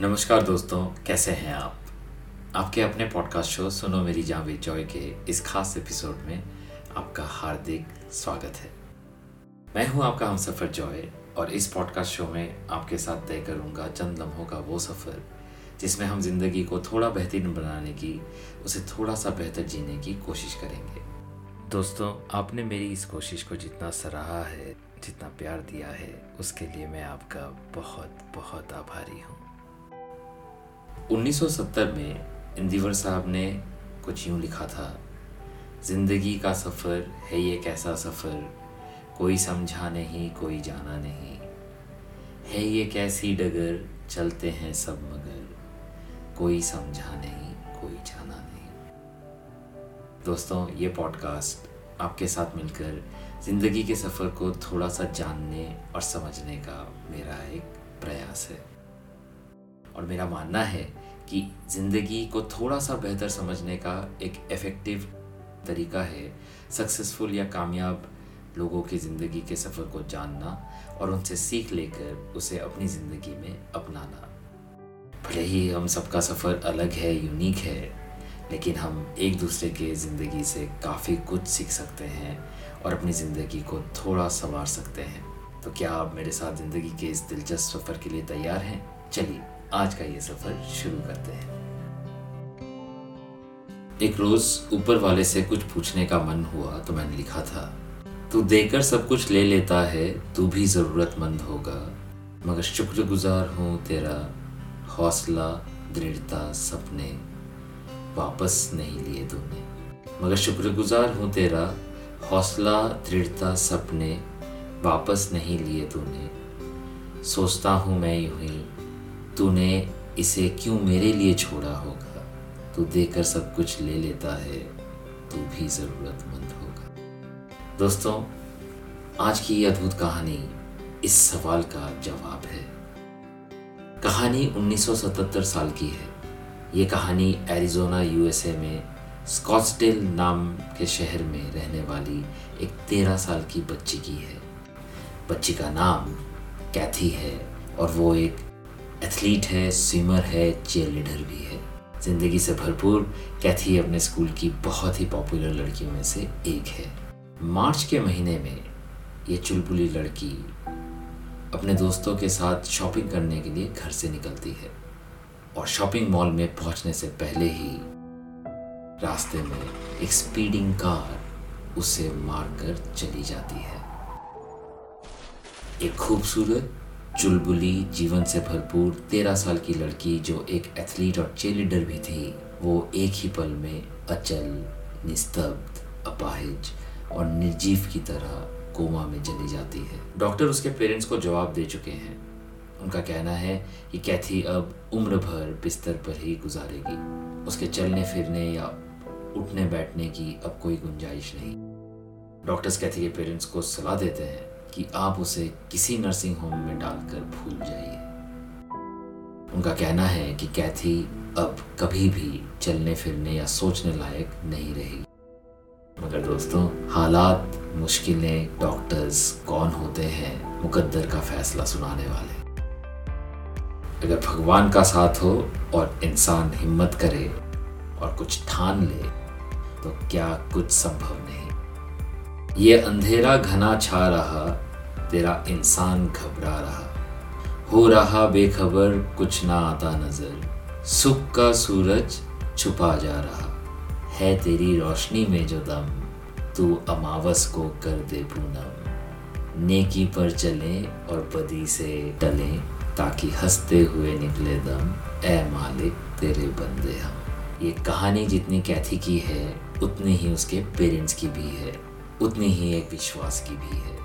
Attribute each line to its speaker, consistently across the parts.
Speaker 1: नमस्कार दोस्तों, कैसे हैं आप? आपके अपने पॉडकास्ट शो सुनो मेरी जान जॉय के इस खास एपिसोड में आपका हार्दिक स्वागत है। मैं हूँ आपका हम सफ़र जॉय और इस पॉडकास्ट शो में आपके साथ तय करूँगा चंद लम्हों का वो सफ़र, जिसमें हम ज़िंदगी को थोड़ा बेहतरीन बनाने की, उसे थोड़ा सा बेहतर जीने की कोशिश करेंगे। दोस्तों, आपने मेरी इस कोशिश को जितना सराहा है, जितना प्यार दिया है, उसके लिए मैं आपका बहुत बहुत आभारी हूँ। 1970 में इंदिवर साहब ने कुछ यूँ लिखा था, ज़िंदगी का सफ़र है ये कैसा सफ़र? कोई समझा नहीं, कोई जाना नहीं। है ये कैसी डगर? चलते हैं सब मगर। कोई समझा नहीं, कोई जाना नहीं। दोस्तों, ये पॉडकास्ट आपके साथ मिलकर ज़िंदगी के सफ़र को थोड़ा सा जानने और समझने का मेरा एक प्रयास है। और मेरा मानना है कि ज़िंदगी को थोड़ा सा बेहतर समझने का एक इफ़ेक्टिव तरीका है सक्सेसफुल या कामयाब लोगों की ज़िंदगी के सफ़र को जानना और उनसे सीख लेकर उसे अपनी ज़िंदगी में अपनाना। भले ही हम सबका सफ़र अलग है यूनिक है, लेकिन हम एक दूसरे के ज़िंदगी से काफ़ी कुछ सीख सकते हैं और अपनी ज़िंदगी को थोड़ा संवार सकते हैं। तो क्या आप मेरे साथ ज़िंदगी के इस दिलचस्प सफ़र के लिए तैयार हैं? चलिए। आज का ये सफ़र शुरू करते हैं। एक रोज ऊपर वाले से कुछ पूछने का मन हुआ तो मैंने लिखा था, तू देकर सब कुछ ले लेता है, तू भी जरूरतमंद होगा। मगर शुक्रगुजार हूँ तेरा हौसला, दृढ़ता, सपने वापस नहीं लिए तूने। मगर शुक्रगुजार हूँ तेरा हौसला, दृढ़ता, सपने वापस नहीं लिए तूने। सोचता हूँ मैं यूँ ही तूने इसे क्यों मेरे लिए छोड़ा होगा? तू देकर सब कुछ ले लेता है, तू भी ज़रूरतमंद होगा। दोस्तों, आज की ये अद्भुत कहानी इस सवाल का जवाब है। कहानी 1977 साल की है। ये कहानी एरिजोना, यूएसए में स्कॉट्सडेल नाम के शहर में रहने वाली एक तेरह साल की बच्ची की है। बच्ची का नाम कैथी है और वो एक एथलीट है, स्विमर है, चेयर लीडर भी है। ज़िंदगी से भरपूर कैथी अपने स्कूल की बहुत ही पॉपुलर लड़कियों में से एक है। मार्च के महीने में ये चुलबुली लड़की अपने दोस्तों के साथ शॉपिंग करने के लिए घर से निकलती है और शॉपिंग मॉल में पहुँचने से पहले ही रास्ते में एक स्पीडिंग कार उसे मारकर चली जाती है। एक खूबसूरत चुलबुली, जीवन से भरपूर तेरह साल की लड़की जो एक एथलीट और चेलीडर भी थी, वो एक ही पल में अचल, निस्तब्ध, अपाहिज और निर्जीव की तरह कोमा में चली जाती है। डॉक्टर उसके पेरेंट्स को जवाब दे चुके हैं। उनका कहना है कि कैथी अब उम्र भर बिस्तर पर ही गुजारेगी। उसके चलने फिरने या उठने बैठने की अब कोई गुंजाइश नहीं। डॉक्टर्स कैथी के पेरेंट्स को सलाह देते हैं कि आप उसे किसी नर्सिंग होम में डालकर भूल जाइए। उनका कहना है कि कैथी अब कभी भी चलने, फिरने या सोचने लायक नहीं रही मगर दोस्तों, हालात मुश्किलें डॉक्टर्स कौन होते हैं, मुकद्दर का फैसला सुनाने वाले। अगर भगवान का साथ हो और इंसान हिम्मत करे और कुछ ठान ले तो क्या कुछ संभव नहीं? ये अंधेरा घना छा रहा, तेरा इंसान घबरा रहा। हो रहा बेखबर, कुछ ना आता नज़र। सुख का सूरज छुपा जा रहा। है तेरी रोशनी में जो दम, तू अमावस को कर दे पूनम। नेकी पर चले और बदी से टले, ताकि हँसते हुए निकले दम। ए मालिक, तेरे बंदे हम। ये कहानी जितनी कैथी की है, उतनी ही उसके पेरेंट्स की भी है। उतनी ही एक विश्वास की भी है।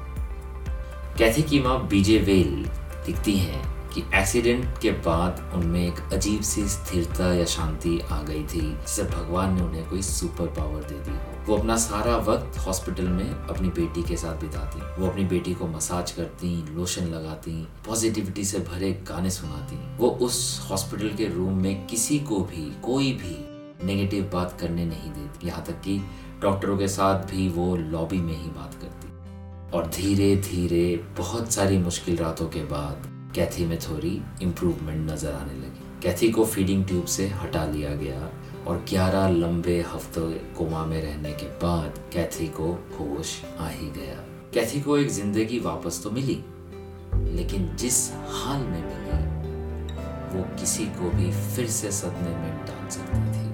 Speaker 1: कैथी की माँ बीजे वेल दिखती हैं कि एक्सीडेंट के बाद उनमें एक अजीब सी स्थिरता या शांति आ गई थी, जिसे भगवान ने उन्हें कोई सुपर पावर दे दी हो। वो अपना सारा वक्त हॉस्पिटल में अपनी बेटी के साथ बिताती, वो अपनी बेटी को मसाज करती लोशन लगाती पॉजिटिविटी से भरे गाने सुनाती। वो उस हॉस्पिटल के रूम में किसी को भी, कोई भी नेगेटिव बात करने नहीं देती, यहाँ तक कि डॉक्टरों के साथ भी वो लॉबी में ही बात करती। और धीरे धीरे, बहुत सारी मुश्किल रातों के बाद, कैथी में थोड़ी इम्प्रूवमेंट नज़र आने लगी। कैथी को फीडिंग ट्यूब से हटा लिया गया और 11 लंबे हफ्तों कोमा में रहने के बाद कैथी को होश आ ही गया। कैथी को एक ज़िंदगी वापस तो मिली, लेकिन जिस हाल में मिली, वो किसी को भी फिर से सदमे में डाल सकती थी।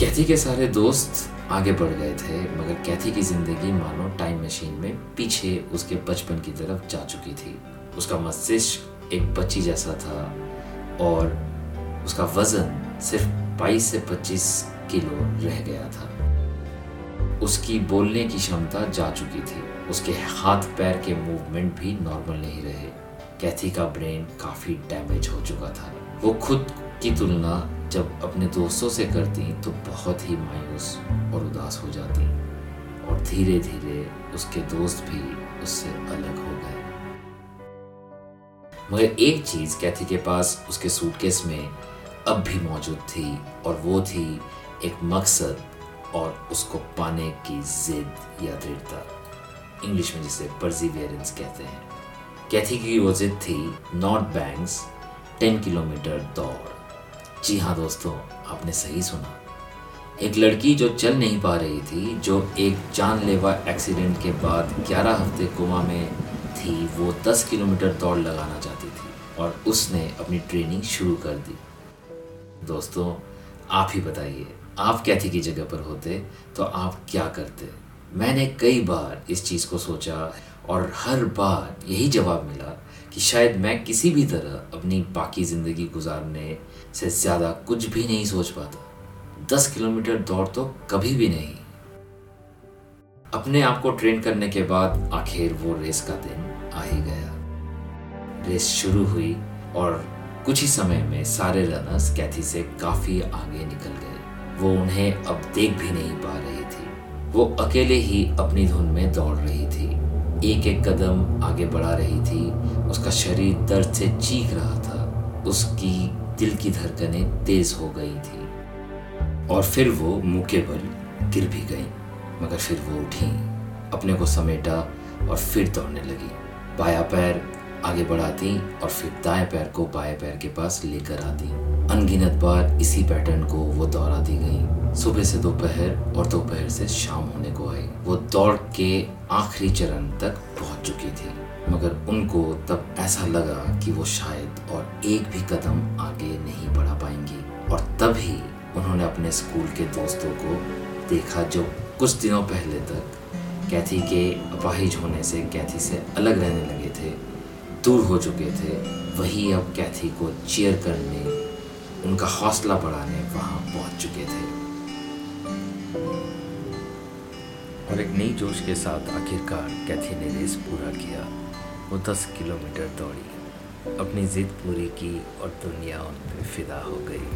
Speaker 1: कैथी के सारे दोस्त आगे बढ़ गए थे, मगर कैथी की ज़िंदगी मानो टाइम मशीन में पीछे उसके बचपन की तरफ़ जा चुकी थी। उसका मस्तिष्क एक बच्ची जैसा था और उसका वज़न सिर्फ़ 22 से 25 किलो रह गया था। उसकी बोलने की क्षमता जा चुकी थी। उसके हाथ पैर के मूवमेंट भी नॉर्मल नहीं रहे। कैथी का ब्रेन काफ़ी डैमेज हो चुका था। वो खुद की तुलना जब अपने दोस्तों से करती तो बहुत ही मायूस और उदास हो जाती और धीरे धीरे उसके दोस्त भी उससे अलग हो गए। मगर एक चीज़ कैथी के पास उसके सूटकेस में अब भी मौजूद थी और वो थी एक मकसद और उसको पाने की जिद या दृढ़ता। इंग्लिश में जिसे परजीवियरेंस कहते हैं। कैथी की वो जिद थी नॉर्थ बैंक्स टेन किलोमीटर दौड़ जी हाँ दोस्तों, आपने सही सुना। एक लड़की जो चल नहीं पा रही थी, जो एक जानलेवा एक्सीडेंट के बाद 11 हफ़्ते कोमा में थी, वो 10 किलोमीटर दौड़ लगाना चाहती थी और उसने अपनी ट्रेनिंग शुरू कर दी। दोस्तों, आप ही बताइए, आप कैथी की जगह पर होते तो आप क्या करते? मैंने कई बार इस चीज़ को सोचा और हर बार यही जवाब मिला कि शायद मैं किसी भी तरह अपनी बाकी ज़िंदगी गुजारने से ज़्यादा कुछ भी नहीं सोच पाता। दस किलोमीटर दौड़ तो कभी भी नहीं। अपने आप को ट्रेन करने के बाद आखिर वो रेस का दिन आ ही गया। रेस शुरू हुई और कुछ ही समय में सारे रनर्स कैथी से काफ़ी आगे निकल गए। वो उन्हें अब देख भी नहीं पा रही थी। वो अकेले ही अपनी धुन में दौड़ रही थी। एक एक कदम आगे बढ़ा रही थी। उसका शरीर दर्द से चीख रहा था। उसकी दिल की धड़कनें तेज हो गई थी। और फिर वो मुँह के बल गिर भी गई, मगर फिर वो उठी, अपने को समेटा और फिर दौड़ने लगी। बाया पैर आगे बढ़ाती और फिर दाएँ पैर को बाएँ पैर के पास लेकर आती। अनगिनत बार इसी पैटर्न को वो दोहराती गई। सुबह से दोपहर और दोपहर से शाम होने को आई। वो दौड़ के आखिरी चरण तक पहुँच चुकी थी। मगर उनको तब ऐसा लगा कि वो शायद और एक भी कदम आगे नहीं बढ़ा पाएँगी। और तभी उन्होंने अपने स्कूल के दोस्तों को देखा जो कुछ दिनों पहले तक कैथी के अपाहिज होने से, कैथी से अलग रहने लगे थे, दूर हो चुके थे। वही अब कैथी को चीयर करने, उनका हौसला बढ़ाने वहाँ पहुँच चुके थे। और एक नई जोश के साथ आखिरकार कैथी ने रेस पूरा किया। वो दस किलोमीटर दौड़ी। अपनी जिद पूरी की और दुनिया उन पर फिदा हो गई।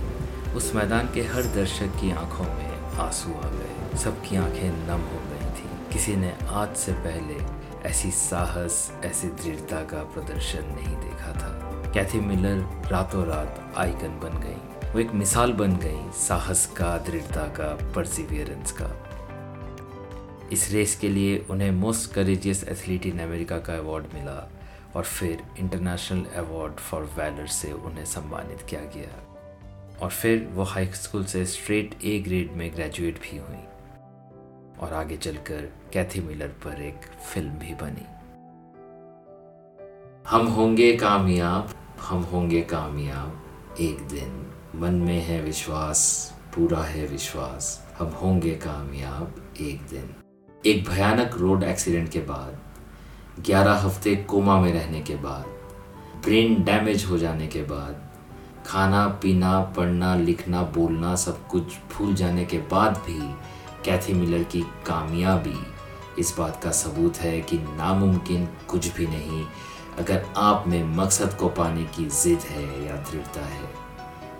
Speaker 1: उस मैदान के हर दर्शक की आँखों में आँसू आ गए। सबकी आँखें नम हो गई थी। किसी ने आज से पहले ऐसी साहस, ऐसी दृढ़ता का प्रदर्शन नहीं देखा था। कैथी मिलर रातों रात आइकन बन गई। वो एक मिसाल बन गई साहस का, दृढ़ता का परसिवियरेंस का। इस रेस के लिए उन्हें most courageous athlete in America का अवार्ड मिला और फिर इंटरनेशनल अवार्ड फॉर वैलर से उन्हें सम्मानित किया गया। और फिर वो हाई स्कूल से स्ट्रेट ए ग्रेड में ग्रेजुएट भी हुई और आगे चलकर कैथी मिलर पर एक फ़िल्म भी बनी। हम होंगे कामयाब, हम होंगे कामयाब, एक दिन। मन में है विश्वास, पूरा है विश्वास। हम होंगे कामयाब, एक दिन। एक भयानक रोड एक्सीडेंट के बाद 11 हफ़्ते कोमा में रहने के बाद ब्रेन डैमेज हो जाने के बाद, खाना, पीना, पढ़ना, लिखना, बोलना, सब कुछ भूल जाने के बाद भी कैथी मिलर की कामयाबी इस बात का सबूत है कि नामुमकिन कुछ भी नहीं, अगर आप में मकसद को पाने की जिद है या दृढ़ता है।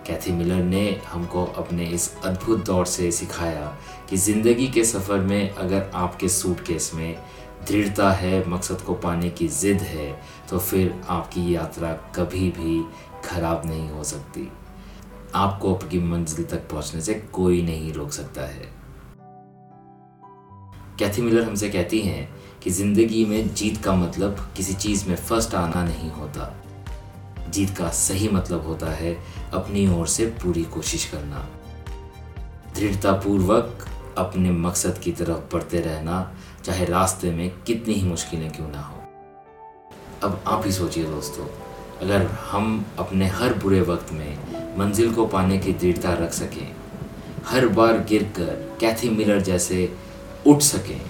Speaker 1: कैथी मिलर ने हमको अपने इस अद्भुत दौर से सिखाया कि ज़िंदगी के सफ़र में अगर आपके सूटकेस में दृढ़ता है, मकसद को पाने की जिद है तो फिर आपकी यात्रा कभी भी खराब नहीं हो सकती। आपको आपकी मंजिल तक पहुँचने से कोई नहीं रोक सकता है। कैथी मिलर हमसे कहती हैं कि ज़िंदगी में जीत का मतलब किसी चीज़ में फ़र्स्ट आना नहीं होता। जीत का सही मतलब होता है अपनी ओर से पूरी कोशिश करना। दृढ़तापूर्वक अपने मकसद की तरफ़ बढ़ते रहना, चाहे रास्ते में कितनी ही मुश्किलें क्यों ना हो। अब आप ही सोचिए दोस्तों, अगर हम अपने हर बुरे वक्त में मंजिल को पाने की दृढ़ता रख सकें, हर बार गिर कर कैथी मिलर जैसे उठ सकें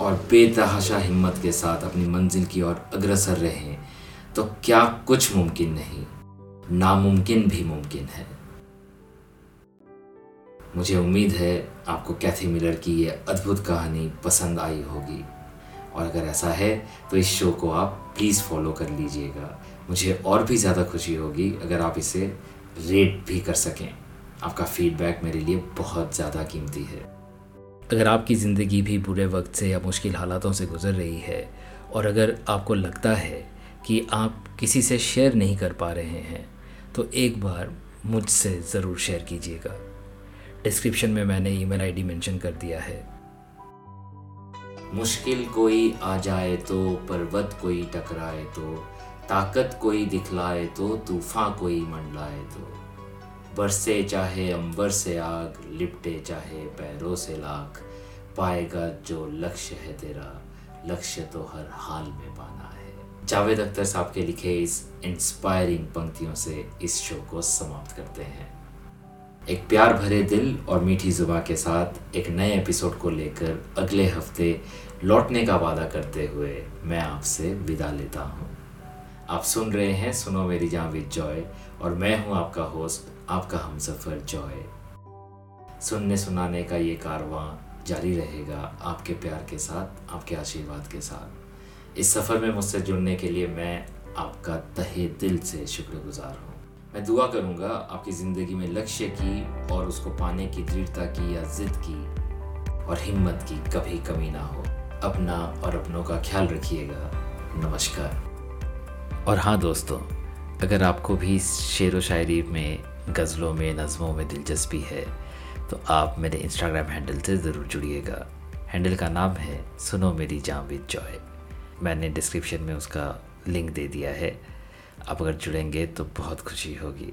Speaker 1: और बेतहाशा हिम्मत के साथ अपनी मंजिल की ओर अग्रसर रहें तो क्या कुछ मुमकिन नहीं। नामुमकिन भी मुमकिन है। मुझे उम्मीद है आपको कैथी मिलर की ये अद्भुत कहानी पसंद आई होगी। और अगर ऐसा है तो इस शो को आप प्लीज़ फॉलो कर लीजिएगा। मुझे और भी ज़्यादा खुशी होगी अगर आप इसे रेट भी कर सकें। आपका फीडबैक मेरे लिए बहुत ज़्यादा कीमती है। अगर आपकी ज़िंदगी भी बुरे वक्त से या मुश्किल हालातों से गुजर रही है, और अगर आपको लगता है कि आप किसी से शेयर नहीं कर पा रहे हैं तो एक बार मुझसे ज़रूर शेयर कीजिएगा। डिस्क्रिप्शन में मैंने ईमेल आईडी मेंशन कर दिया है। मुश्किल कोई आ जाए तो पर्वत कोई टकराए तो ताकत कोई दिखलाए तो तूफ़ान कोई मंडलाए तो। बरसे चाहे अंबर से आग, लिपटे चाहे पैरों से लाख, पाएगा जो लक्ष्य है तेरा, लक्ष्य तो हर हाल में पाना है। जावेद अख्तर साहब के लिखे इस इंस्पायरिंग पंक्तियों से इस शो को समाप्त करते हैं। एक प्यार भरे दिल और मीठी जुबा के साथ एक नए एपिसोड को लेकर अगले हफ़्ते लौटने का वादा करते हुए मैं आपसे विदा लेता हूँ। आप सुन रहे हैं सुनो मेरी जहाँ विद जॉय और मैं हूँ आपका होस्ट आपका हम सफ़र जॉय। सुनने सुनाने का ये कारवां जारी रहेगा आपके प्यार के साथ, आपके आशीर्वाद के साथ। इस सफ़र में मुझसे जुड़ने के लिए मैं आपका तहे दिल से शुक्रगुजार हूँ। मैं दुआ करूँगा आपकी ज़िंदगी में लक्ष्य की और उसको पाने की दृढ़ता की या जिद की और हिम्मत की कभी कमी ना हो। अपना और अपनों का ख्याल रखिएगा। नमस्कार। और हाँ दोस्तों, अगर आपको भी शेर व शायरी में, गज़लों में, नज़मों में दिलचस्पी है तो आप मेरे इंस्टाग्राम हैंडल से ज़रूर जुड़िएगा। हैंडल का नाम है सुनो मेरी जाम विद जॉय मैंने डिस्क्रिप्शन में उसका लिंक दे दिया है। आप अगर जुड़ेंगे तो बहुत खुशी होगी।